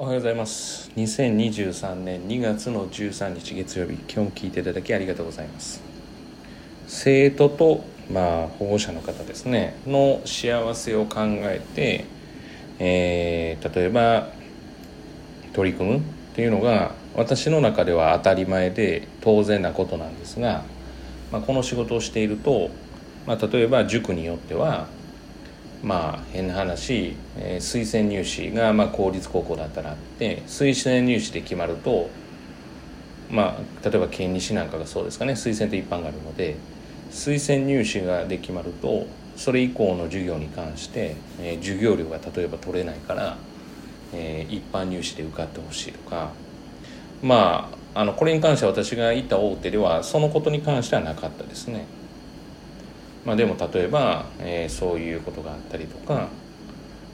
おはようございます。2023年2月の13日月曜日。今日も聞いていただきありがとうございます。生徒とまあ保護者の方ですね。の幸せを考えて、えー、例えば取り組むっていうのが私の中では当たり前で当然なことなんですが、まあ、この仕事をしていると、まあ、例えば塾によってはまあ変な話、えー、推薦入試がまあ公立高校だったらあって推薦入試で決まるとまあ例えば県西なんかがそうですかね推薦と一般があるので推薦入試がで決まるとそれ以降の授業に関して、えー、授業料が例えば取れないから、えー、一般入試で受かってほしいとかまああのこれに関しては私がいた大手ではそのことに関してはなかったですね。まあ、でも例えば、えー、そういうことがあったりとか、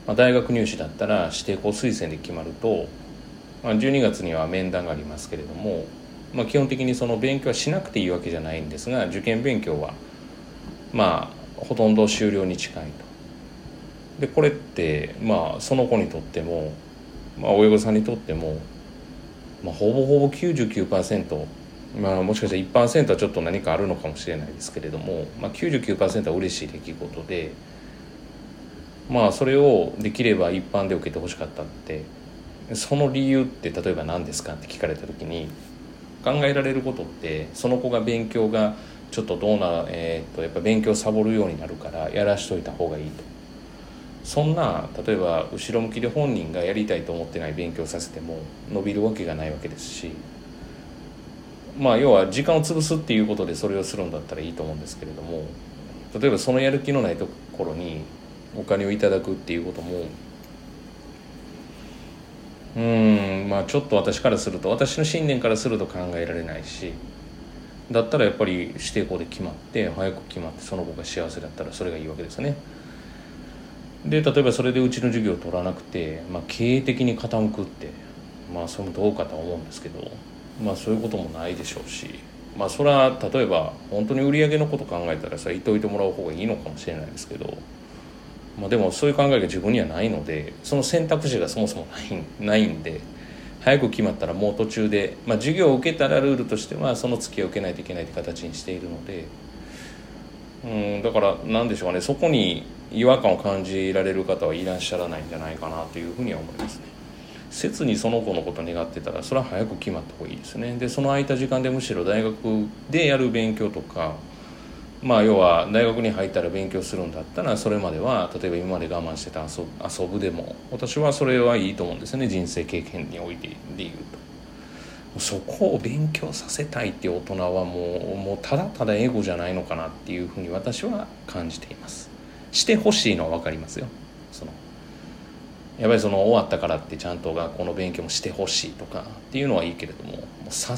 まあ、大学入試だったら指定校推薦で決まると、まあ、12月には面談がありますけれども、まあ、基本的にその勉強はしなくていいわけじゃないんですが受験勉強はまあほとんど終了に近いと。でこれってまあその子にとっても、まあ、親御さんにとっても、まあ、ほぼほぼ99%まあ、もしかしたら1%はちょっと何かあるのかもしれないですけれども、まあ、99%は嬉しい出来事でまあそれをできれば一般で受けてほしかったってその理由って例えば何ですかって聞かれた時に考えられることってその子が勉強がちょっとどうな、えー、とやっぱ勉強サボるようになるからやらしといた方がいいと。そんな例えば後ろ向きで本人がやりたいと思ってない勉強させても伸びるわけがないわけですしまあ要は時間を潰すっていうことでそれをするんだったらいいと思うんですけれども例えばそのやる気のないところにお金をいただくっていうこともうんまあちょっと私からすると私の信念からすると考えられないしだったらやっぱり指定校で決まって早く決まってその子が幸せだったらそれがいいわけですね。で例えばそれでうちの授業を取らなくて、まあ、経営的に傾くってまあそれもどうかとは思うんですけどまあそういうこともないでしょうしまあそれは例えば本当に売り上げのこと考えたらさ言っておいてもらう方がいいのかもしれないですけど、まあ、でもそういう考えが自分にはないのでその選択肢がそもそもないないんで早く決まったらもう途中で、まあ、授業を受けたらルールとしてはその月を受けないといけないって形にしているので。うんだから何でしょうかねそこに違和感を感じられる方はいらっしゃらないんじゃないかなというふうには思いますね。切にその子のこと願ってたらそれは早く決まった方がいいですね。でその空いた時間でむしろ大学でやる勉強とかまあ要は大学に入ったら勉強するんだったらそれまでは例えば今まで我慢してた遊ぶでも私はそれはいいと思うんですね。人生経験においてで言うと。そこを勉強させたいっていう大人はもうもうただただエゴじゃないのかなっていうふうに私は感じています。してほしいのは分かりますよ。そのやっぱりその終わったからってちゃんと学校の勉強もしてほしいとかっていうのはいいけれどももうさ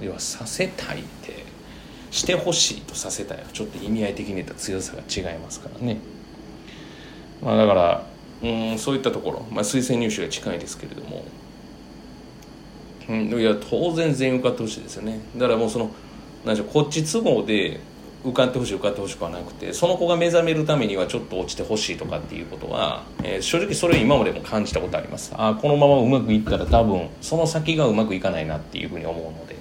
要はさせたいってしてほしいとさせたい。はちょっと意味合い的に言った強さが違いますからね。まあ、だからうんそういったところ、まあ、推薦入試が近いですけれども、うん、いや当然全員受かってほしいですよね。だからもうその何でしょうこっち都合で受かってほしい受かってほしくはなくてその子が目覚めるためにはちょっと落ちてほしいとかっていうことは、えー、正直それ今までも感じたことあります。ああこのままうまくいったら多分その先がうまくいかないなっていうふうに思うので。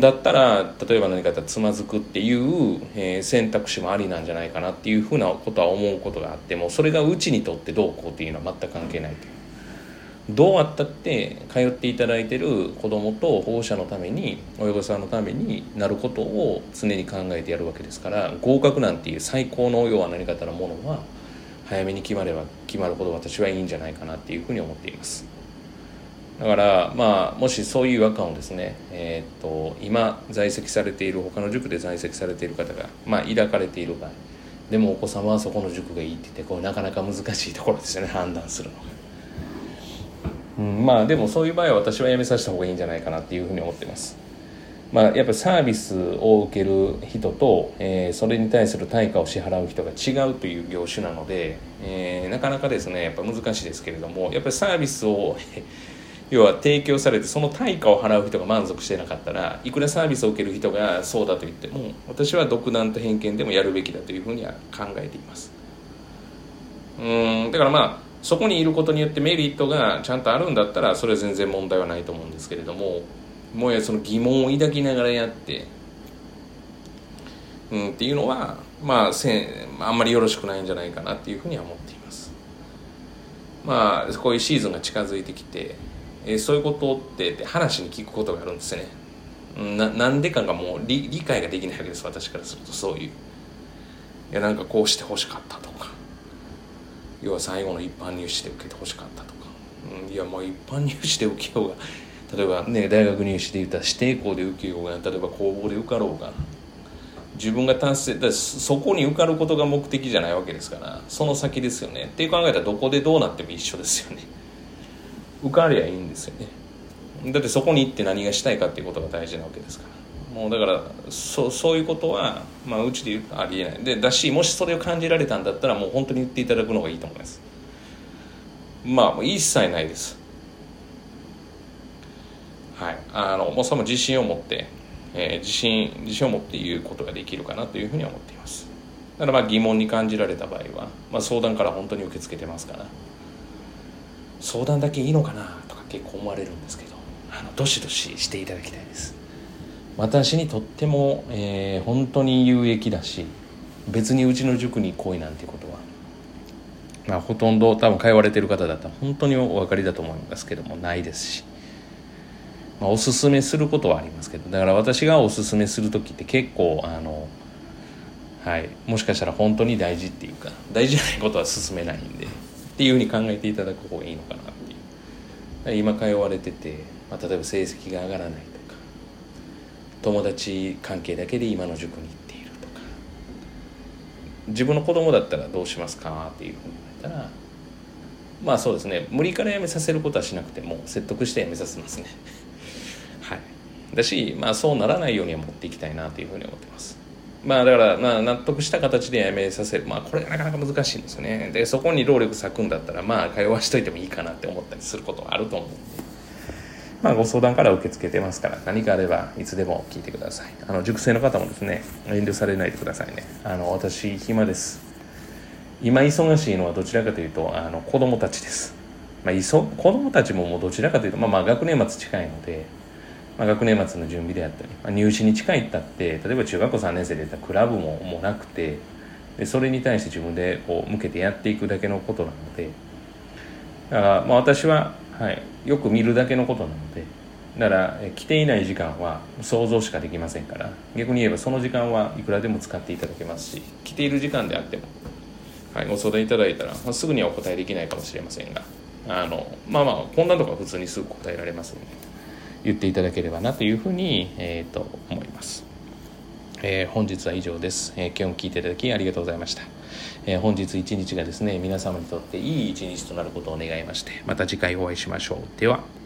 だったら例えば何かつまずくっていう、えー、選択肢もありなんじゃないかなっていうふうなことは思うことがあってもそれがうちにとってどうこうっていうのは全く関係ないという。どうあったって通っていただいてる子どもと保護者のために親御さんのためになることを常に考えてやるわけですから合格なんていう最高の要は何かたのものは早めに決まれば決まるほど私はいいんじゃないかなっていうふうに思っていますだからまあもしそういう違和感をですね、えー、っと今在籍されている他の塾で在籍されている方が、まあ、抱かれている場合でもお子様はそこの塾がいいって言ってこうなかなか難しいところですよね判断するのが。うん、まあでもそういう場合は私はやめさせた方がいいんじゃないかなっていうふうに思ってます。まあ、やっぱりサービスを受ける人と、えー、それに対する対価を支払う人が違うという業種なので、えー、なかなかですねやっぱ難しいですけれどもやっぱりサービスを 要は提供されてその対価を払う人が満足してなかったらいくらサービスを受ける人がそうだと言っても私は独断と偏見でもやるべきだというふうには考えています。うんだからまあそこにいることによってメリットがちゃんとあるんだったらそれは全然問題はないと思うんですけれどももうやその疑問を抱きながらやって、うん、っていうのはまあせんあんまりよろしくないんじゃないかなっていうふうには思っています。まあこういうシーズンが近づいてきて、えー、そういうことって話に聞くことがあるんですね。ななんでかがもう理理解ができないわけです私からするとそういう。いやなんかこうしてほしかったと要は最後の一般入試で受けてほしかったとか、うん、いやもう一般入試で受けようが例えばね大学入試で言ったら指定校で受けようが例えば公募で受かろうが自分が達成だそこに受かることが目的じゃないわけですからその先ですよね。っていう考えたらどこでどうなっても一緒ですよね。受かりゃいいんですよね。だってそこに行って何がしたいかっていうことが大事なわけですから。もうだからそそういうことは、まあ、うちで言うとありえない。でだしもしそれを感じられたんだったらもう本当に言っていただくのがいいと思います。まあもう一切ないです。はい。あのもうその自信を持ってえー、自信自信を持って言うことができるかなというふうに思っています。だからまあ疑問に感じられた場合は、まあ、相談から本当に受け付けてますから相談だけいいのかなとか結構思われるんですけどあのどしどししていただきたいです。私にとっても、えー、本当に有益だし別にうちの塾に来いなんてことは、まあ、ほとんど多分通われてる方だったら本当にお分かりだと思いますけどもないですしまあ、おすすめすることはありますけどだから私がおすすめする時って結構あのはいもしかしたら本当に大事っていうか大事じゃないことは進めないんでっていうふうに考えていただく方がいいのかなっていう。今通われてて、まあ、例えば成績が上がらないと友達関係だけで今の塾に行っているとか。自分の子供だったらどうしますかっていうふうに言われたらまあそうですね。無理からやめさせることはしなくても説得してやめさせますね。はい。だし、まあ、そうならないようには持っていきたいなというふうに思ってます。まあだから、まあ、納得した形でやめさせる。まあこれがなかなか難しいんですよね。でそこに労力割くんだったらまあ通わしといてもいいかなって思ったりすることはあると思うんで。まあ、ご相談から受け付けてますから何かあればいつでも聞いてください。あの塾生の方もですね遠慮されないでくださいね。あの私暇です。今忙しいのはどちらかというとあの子供たちです、まあ、いそ子供たちももうどちらかというと、まあ、まあ学年末近いのでまあ、学年末の準備であったり、まあ、入試に近いったって例えば中学校3年生で言ったらクラブももうなくてでそれに対して自分でこう向けてやっていくだけのことなのでだからまあ私は、はい、よく見るだけのことなのでだから来ていない時間は想像しかできませんから逆に言えばその時間はいくらでも使っていただけますし来ている時間であっても、はい、ご相談いただいたら、まあ、すぐにはお答えできないかもしれませんがあのまあまあこんなとこは普通にすぐ答えられますので。言っていただければなというふうに、えー、と思います。えー、本日は以上です、えー、今日も聞いていただきありがとうございました、えー、本日一日がですね皆様にとっていい一日となることを願いましてまた次回お会いしましょう。では。